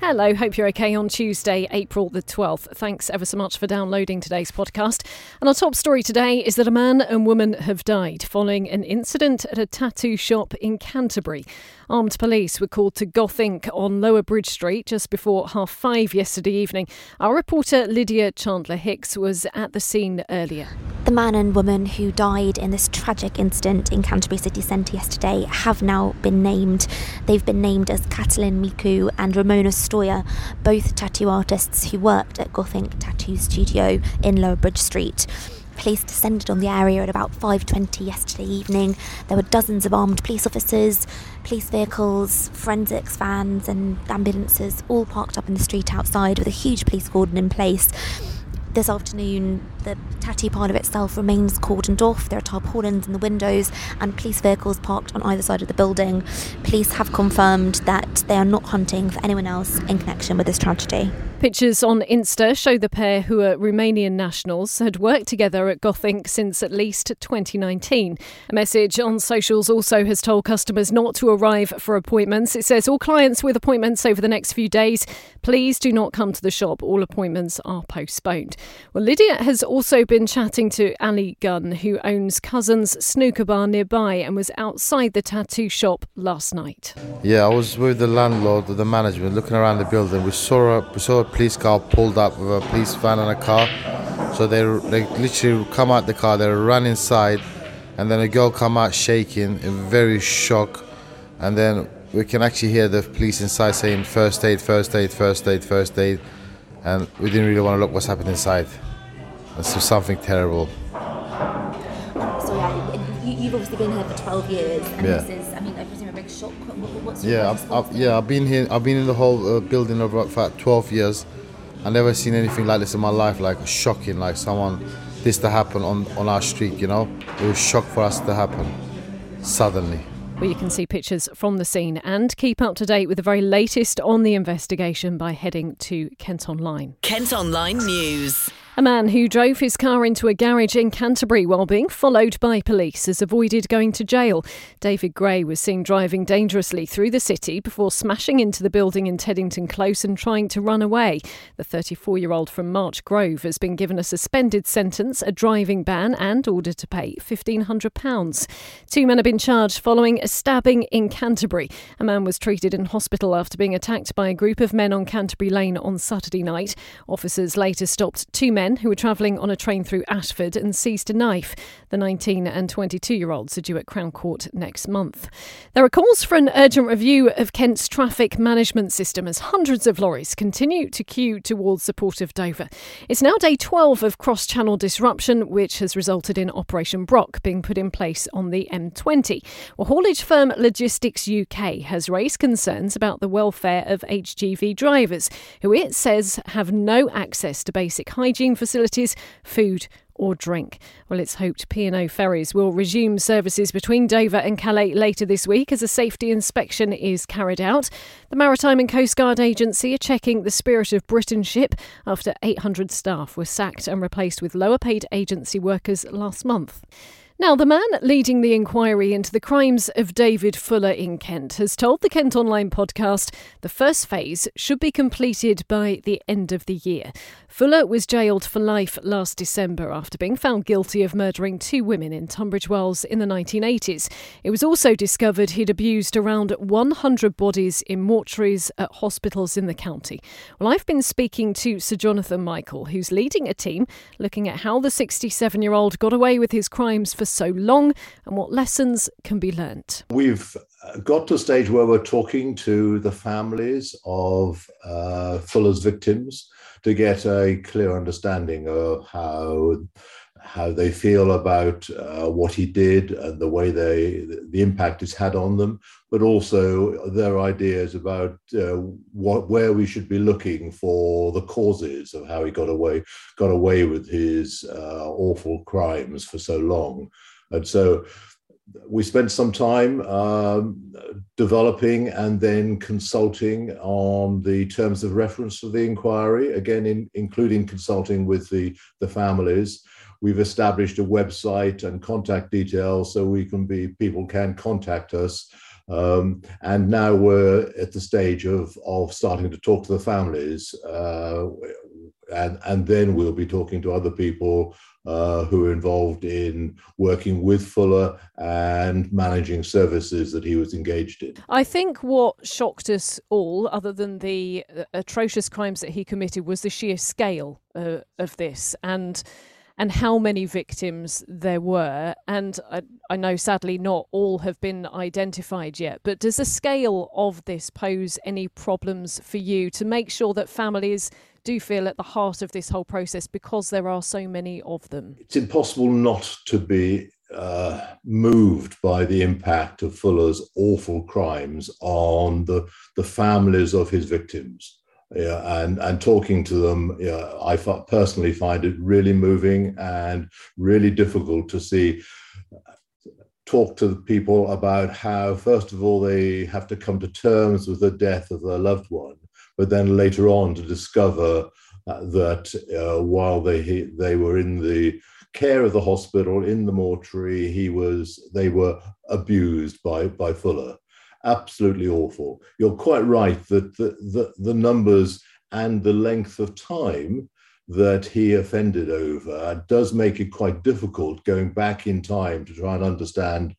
Hello, hope you're okay on Tuesday, April the 12th. Thanks ever so much for downloading today's podcast. And our top story today is that a man and woman have died following an incident at a tattoo shop in Canterbury. Armed police were called to GothInk on Lower Bridge Street just before half five yesterday evening. Our reporter Lydia Chandler Hicks was at the scene earlier. The man and woman who died in this tragic incident in Canterbury city centre yesterday have now been named. They've been named as Catalin Miku and Ramona Stoyer, both tattoo artists who worked at GothInk Tattoo Studio in Lower Bridge Street. Police descended on the area at about 5:20 yesterday evening. There were dozens of armed police officers, police vehicles, forensics vans and ambulances all parked up in the street outside with a huge police cordon in place. This afternoon, the tattoo part of itself remains cordoned off. There are tarpaulins in the windows and police vehicles parked on either side of the building. Police have confirmed that they are not hunting for anyone else in connection with this tragedy. Pictures on Insta show the pair, who are Romanian nationals, had worked together at GothInk since at least 2019. A message on socials also has told customers not to arrive for appointments. It says all clients with appointments over the next few days, please do not come to the shop. All appointments are postponed. Well, Lydia has also been chatting to Ali Gunn, who owns Cousins Snooker Bar nearby and was outside the tattoo shop last night. Yeah, I was with the landlord, the management, looking around the building. We saw a, we saw a police car pulled up with a police van and a car. So they they literally come out the car, they run inside, and then a girl come out shaking, in very shock, and then we can actually hear the police inside saying first aid, first aid, first aid, first aid, and we didn't really want to look what's happening inside. It's something terrible. So yeah, you, you've been here for 12 years, and Yeah. this is, I mean, I presume a big shock. What- What's Yeah, I've, I've, yeah, I've been here. I've been in the whole uh, building over for about 12 years. I never seen anything like this in my life. Like shocking, like someone this to happen on on our street. You know, it was shock for us to happen suddenly. Well, you can see pictures from the scene and keep up to date with the very latest on the investigation by heading to Kent Online. Kent Online News. A man who drove his car into a garage in Canterbury while being followed by police has avoided going to jail. David Gray was seen driving dangerously through the city before smashing into the building in Teddington Close and trying to run away. The 34 year old from March Grove has been given a suspended sentence, a driving ban, and ordered to pay £1,500. Two men have been charged following a stabbing in Canterbury. A man was treated in hospital after being attacked by a group of men on Canterbury Lane on Saturday night. Officers later stopped two men who were travelling on a train through Ashford and seized a knife. The 19 and 22 year olds are due at Crown Court next month. There are calls for an urgent review of Kent's traffic management system as hundreds of lorries continue to queue towards the Port of Dover. It's now day 12 of cross channel disruption, which has resulted in Operation Brock being put in place on the M20. Well, haulage firm Logistics UK has raised concerns about the welfare of HGV drivers, who it says have no access to basic hygiene facilities, food, or drink. Well, it's hoped P&O ferries will resume services between Dover and Calais later this week as a safety inspection is carried out. The Maritime and Coast Guard Agency are checking the Spirit of Britain ship after 800 staff were sacked and replaced with lower paid agency workers last month. Now, the man leading the inquiry into the crimes of David Fuller in Kent has told the Kent Online podcast the first phase should be completed by the end of the year. Fuller was jailed for life last December after being found guilty of murdering two women in Tunbridge Wells in the 1980s. It was also discovered he'd abused around 100 bodies in mortuaries at hospitals in the county. Well, I've been speaking to Sir Jonathan Michael, who's leading a team looking at how the 67 year old got away with his crimes for so long and what lessons can be learnt. We've got to a stage where we're talking to the families of uh, Fuller's victims to get a clear understanding of how how they feel about uh, what he did and the way they the impact it's had on them, but also their ideas about uh, what where we should be looking for the causes of how he got away got away with his uh, awful crimes for so long, and so we spent some time um, developing and then consulting on the terms of reference for the inquiry, again, in, including consulting with the, the families. We've established a website and contact details so we can be people can contact us. Um, and now we're at the stage of, of starting to talk to the families. Uh, and, and then we'll be talking to other people uh, who are involved in working with Fuller and managing services that he was engaged in. I think what shocked us all, other than the uh, atrocious crimes that he committed, was the sheer scale uh, of this and and how many victims there were. And I, I, know sadly not all have been identified yet, but does the scale of this pose any problems for you to make sure that families do feel at the heart of this whole process because there are so many of them? It's impossible not to be uh, moved by the impact of Fuller's awful crimes on the, the families of his victims. Yeah, and, and talking to them, yeah, I personally find it really moving and really difficult to see talk to people about how, first of all, they have to come to terms with the death of their loved one, but then later on to discover uh, that uh, while they they were in the care of the hospital in the mortuary, he was they were abused by by Fuller. Absolutely awful. You're quite right that the, the, the numbers and the length of time that he offended over does make it quite difficult going back in time to try and understand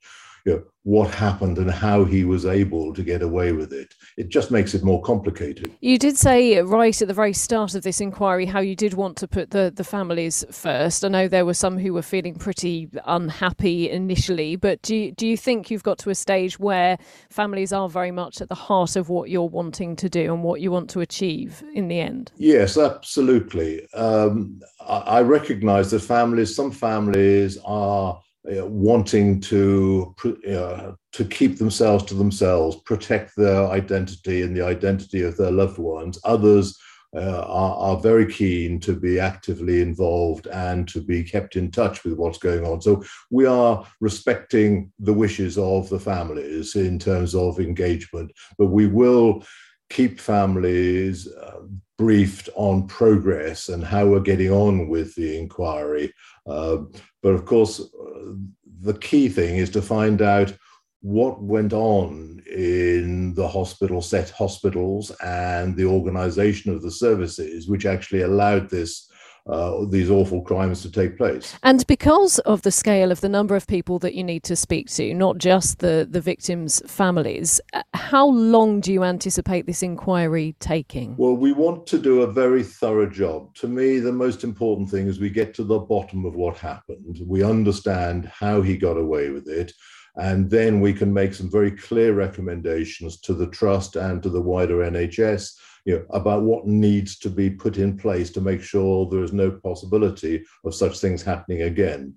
you know, what happened and how he was able to get away with it. It just makes it more complicated. You did say right at the very start of this inquiry how you did want to put the, the families first. I know there were some who were feeling pretty unhappy initially, but do you, do you think you've got to a stage where families are very much at the heart of what you're wanting to do and what you want to achieve in the end? Yes, absolutely. Um, I, I recognize that families, some families are uh, wanting to uh, to keep themselves to themselves, protect their identity and the identity of their loved ones. Others uh, are, are, very keen to be actively involved and to be kept in touch with what's going on. So we are respecting the wishes of the families in terms of engagement, but we will keep families uh, briefed on progress and how we're getting on with the inquiry. Uh, but of course, uh, the key thing is to find out what went on in the hospital set hospitals and the organization of the services which actually allowed this uh, these awful crimes to take place. And because of the scale of the number of people that you need to speak to, not just the, the victims' families, uh, how long do you anticipate this inquiry taking? Well, we want to do a very thorough job. To me, the most important thing is we get to the bottom of what happened. We understand how he got away with it. And then we can make some very clear recommendations to the trust and to the wider NHS you know, about what needs to be put in place to make sure there is no possibility of such things happening again.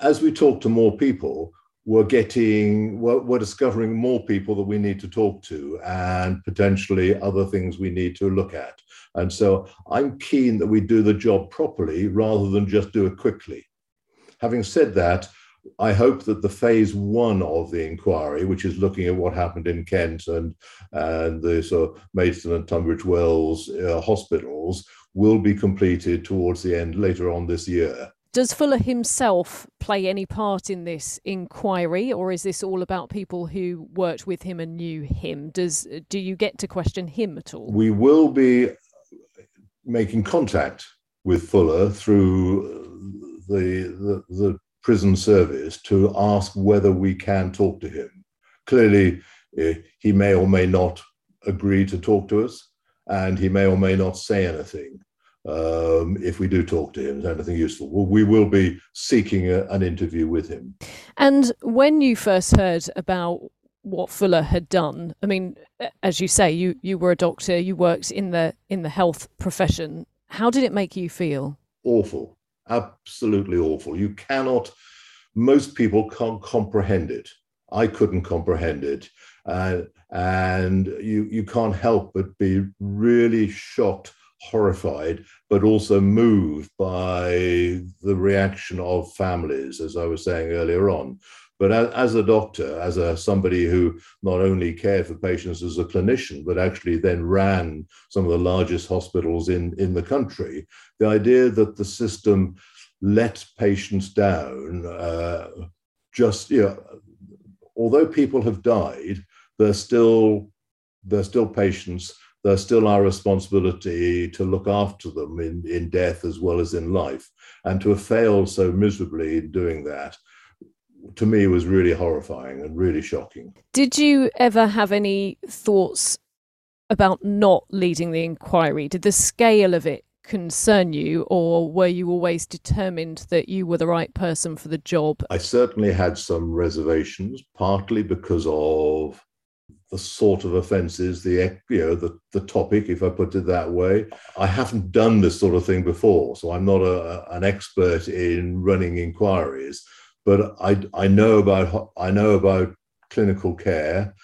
As we talk to more people, we're getting we're, we're, discovering more people that we need to talk to and potentially other things we need to look at and so i'm keen that we do the job properly rather than just do it quickly having said that I hope that the phase one of the inquiry, which is looking at what happened in Kent and and the sort of Maidstone and Tunbridge Wells uh, hospitals, will be completed towards the end later on this year. Does Fuller himself play any part in this inquiry, or is this all about people who worked with him and knew him? Does do you get to question him at all? We will be making contact with Fuller through the the, the prison service to ask whether we can talk to him. Clearly, eh, he may or may not agree to talk to us, and he may or may not say anything. Um, if we do talk to him, is anything useful. Well, we will be seeking a, an interview with him. And when you first heard about what Fuller had done, I mean, as you say, you you were a doctor, you worked in the in the health profession. How did it make you feel? Awful absolutely awful. You cannot, most people can't comprehend it. I couldn't comprehend it. Uh, and you, you can't help but be really shocked, horrified, but also moved by the reaction of families, as I was saying earlier on. But as, a doctor, as a somebody who not only cared for patients as a clinician, but actually then ran some of the largest hospitals in, in the country, the idea that the system let patients down, uh, just you know, although people have died, they're still they're still patients. There's still our responsibility to look after them in, in death as well as in life. And to have failed so miserably in doing that to me was really horrifying and really shocking. Did you ever have any thoughts about not leading the inquiry? Did the scale of it concern you, or were you always determined that you were the right person for the job? I certainly had some reservations, partly because of the sort of offences, the you know the the topic, if I put it that way. I haven't done this sort of thing before, so I'm not a, an expert in running inquiries but I, I know about I know about clinical care.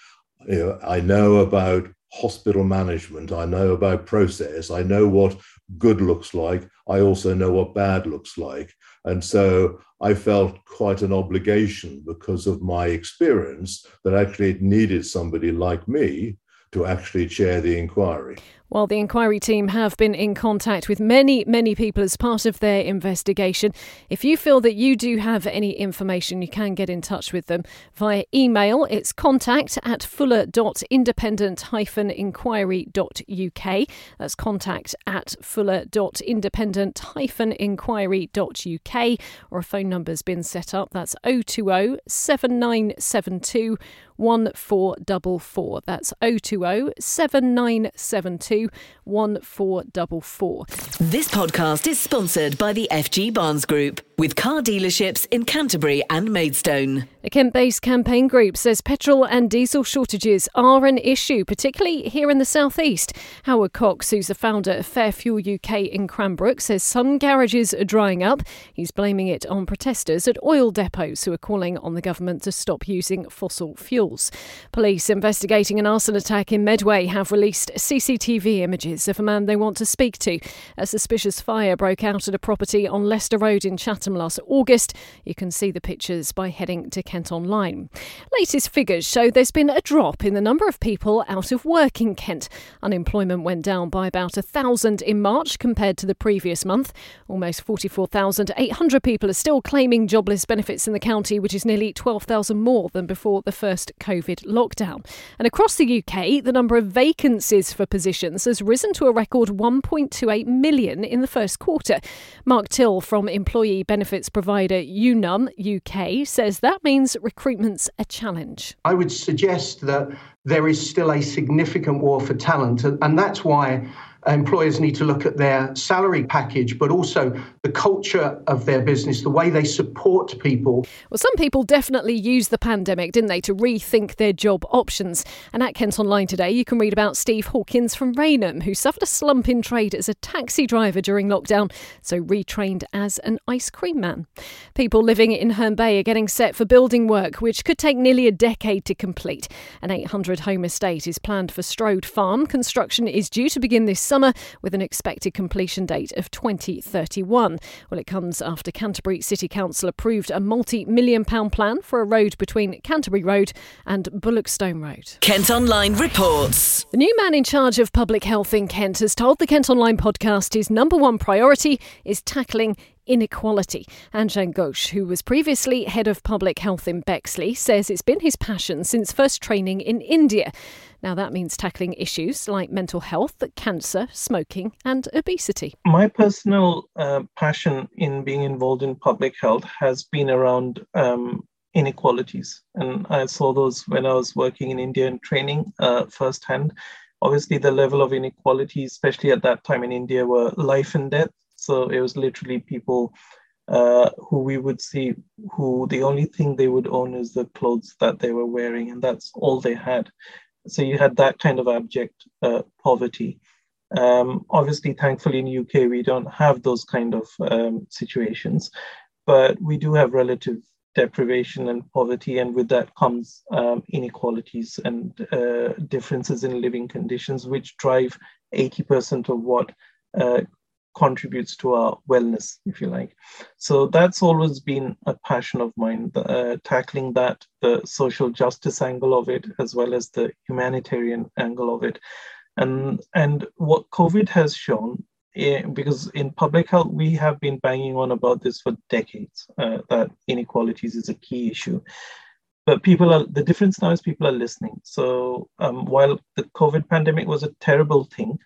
You know, I know about hospital management. I know about process. I know what good looks like. I also know what bad looks like. And so I felt quite an obligation because of my experience that actually it needed somebody like me to actually chair the inquiry. Well, the inquiry team have been in contact with many, many people as part of their investigation. If you feel that you do have any information, you can get in touch with them via email. It's contact at fuller.independent-inquiry.uk. That's contact at fuller.independent-inquiry.uk. Or a phone number's been set up. That's 020 7972 1444. That's 020 7972 1444. This podcast is sponsored by the FG Barnes Group with car dealerships in Canterbury and Maidstone. A Kent based campaign group says petrol and diesel shortages are an issue, particularly here in the southeast. Howard Cox, who's the founder of Fair Fuel UK in Cranbrook, says some garages are drying up. He's blaming it on protesters at oil depots who are calling on the government to stop using fossil fuels. Police investigating an arson attack in Medway have released CCTV images of a man they want to speak to. A suspicious fire broke out at a property on Leicester Road in Chatham last August. You can see the pictures by heading to Kent Online. Latest figures show there's been a drop in the number of people out of work in Kent. Unemployment went down by about a thousand in March compared to the previous month. Almost 44,800 people are still claiming jobless benefits in the county, which is nearly 12,000 more than before the first COVID lockdown. And across the UK, the number of vacancies for positions has risen to a record 1.28 million in the first quarter. Mark Till from Employee Benefits benefits provider Unum UK says that means recruitment's a challenge. I would suggest that there is still a significant war for talent, and that's why employers need to look at their salary package, but also the culture of their business, the way they support people. Well, some people definitely used the pandemic, didn't they, to rethink their job options. And at Kent Online today, you can read about Steve Hawkins from Rainham, who suffered a slump in trade as a taxi driver during lockdown, so retrained as an ice cream man. People living in Herne Bay are getting set for building work, which could take nearly a decade to complete. An 800 home estate is planned for Strode Farm. Construction is due to begin this summer with an expected completion date of 2031. Well, it comes after Canterbury City Council approved a multi million pound plan for a road between Canterbury Road and Bullockstone Road. Kent Online reports. The new man in charge of public health in Kent has told the Kent Online podcast his number one priority is tackling inequality. Anjan Ghosh, who was previously head of public health in Bexley, says it's been his passion since first training in India. Now, that means tackling issues like mental health, cancer, smoking, and obesity. My personal uh, passion in being involved in public health has been around um, inequalities. And I saw those when I was working in India and training uh, firsthand. Obviously, the level of inequality, especially at that time in India, were life and death. So it was literally people uh, who we would see who the only thing they would own is the clothes that they were wearing, and that's all they had. So you had that kind of abject uh, poverty. Um, obviously, thankfully, in UK we don't have those kind of um, situations, but we do have relative deprivation and poverty, and with that comes um, inequalities and uh, differences in living conditions, which drive 80% of what uh, contributes to our wellness, if you like. So that's always been a passion of mine, uh, tackling that, the social justice angle of it, as well as the humanitarian angle of it. And, and what COVID has shown, eh, because in public health, we have been banging on about this for decades, uh, that inequalities is a key issue but people are the difference now is people are listening so um, while the covid pandemic was a terrible thing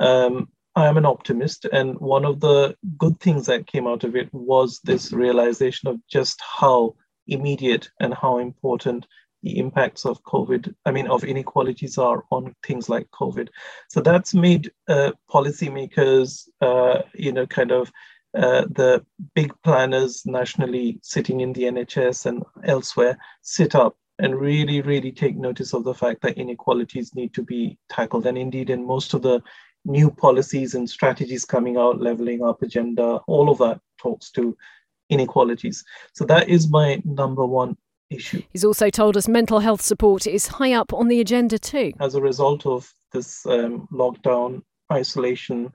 um, I am an optimist, and one of the good things that came out of it was this realization of just how immediate and how important the impacts of COVID, I mean, of inequalities are on things like COVID. So that's made uh, policymakers, uh, you know, kind of uh, the big planners nationally sitting in the NHS and elsewhere sit up and really, really take notice of the fact that inequalities need to be tackled. And indeed, in most of the new policies and strategies coming out, leveling up agenda, all of that talks to inequalities. So that is my number one issue. He's also told us mental health support is high up on the agenda too. As a result of this um, lockdown, isolation,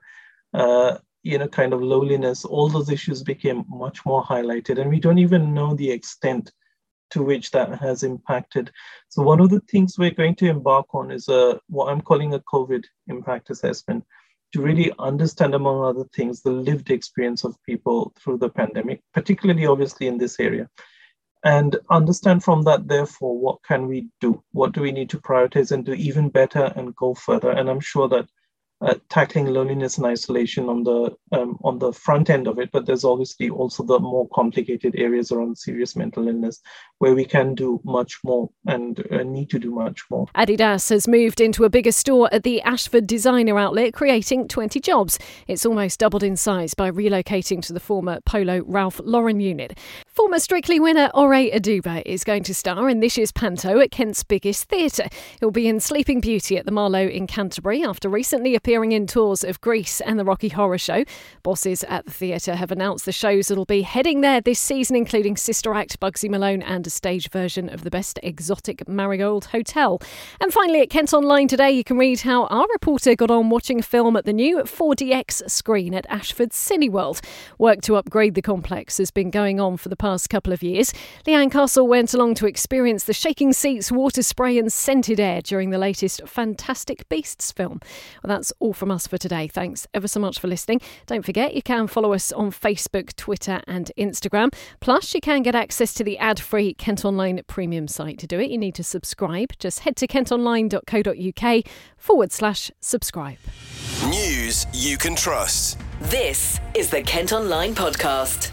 uh, you know, kind of loneliness, all those issues became much more highlighted. And we don't even know the extent to which that has impacted. So one of the things we're going to embark on is a what I'm calling a COVID impact assessment to really understand, among other things, the lived experience of people through the pandemic, particularly obviously in this area. And understand from that, therefore, what can we do? What do we need to prioritize and do even better and go further? And I'm sure that uh, tackling loneliness and isolation on the um, on the front end of it, but there's obviously also the more complicated areas around serious mental illness where we can do much more and uh, need to do much more. Adidas has moved into a bigger store at the Ashford Designer Outlet, creating 20 jobs. It's almost doubled in size by relocating to the former Polo Ralph Lauren unit. Former Strictly winner Ore Oduba is going to star in this year's Panto at Kent's biggest theatre. He'll be in Sleeping Beauty at the Marlowe in Canterbury after recently appearing in tours of Grease and the Rocky Horror Show. Bosses at the theatre have announced the shows that'll be heading there this season, including Sister Act, Bugsy Malone, and a stage version of the best exotic Marigold Hotel. And finally, at Kent Online today, you can read how our reporter got on watching a film at the new 4DX screen at Ashford Cineworld. Work to upgrade the complex has been going on for the past couple of years. Leanne Castle went along to experience the shaking seats, water spray, and scented air during the latest Fantastic Beasts film. Well, that's all from us for today. Thanks ever so much for listening. Don't forget you can follow us on Facebook, Twitter, and Instagram. Plus, you can get access to the ad free Kent Online premium site. To do it, you need to subscribe. Just head to kentonline.co.uk forward slash subscribe. News you can trust. This is the Kent Online Podcast.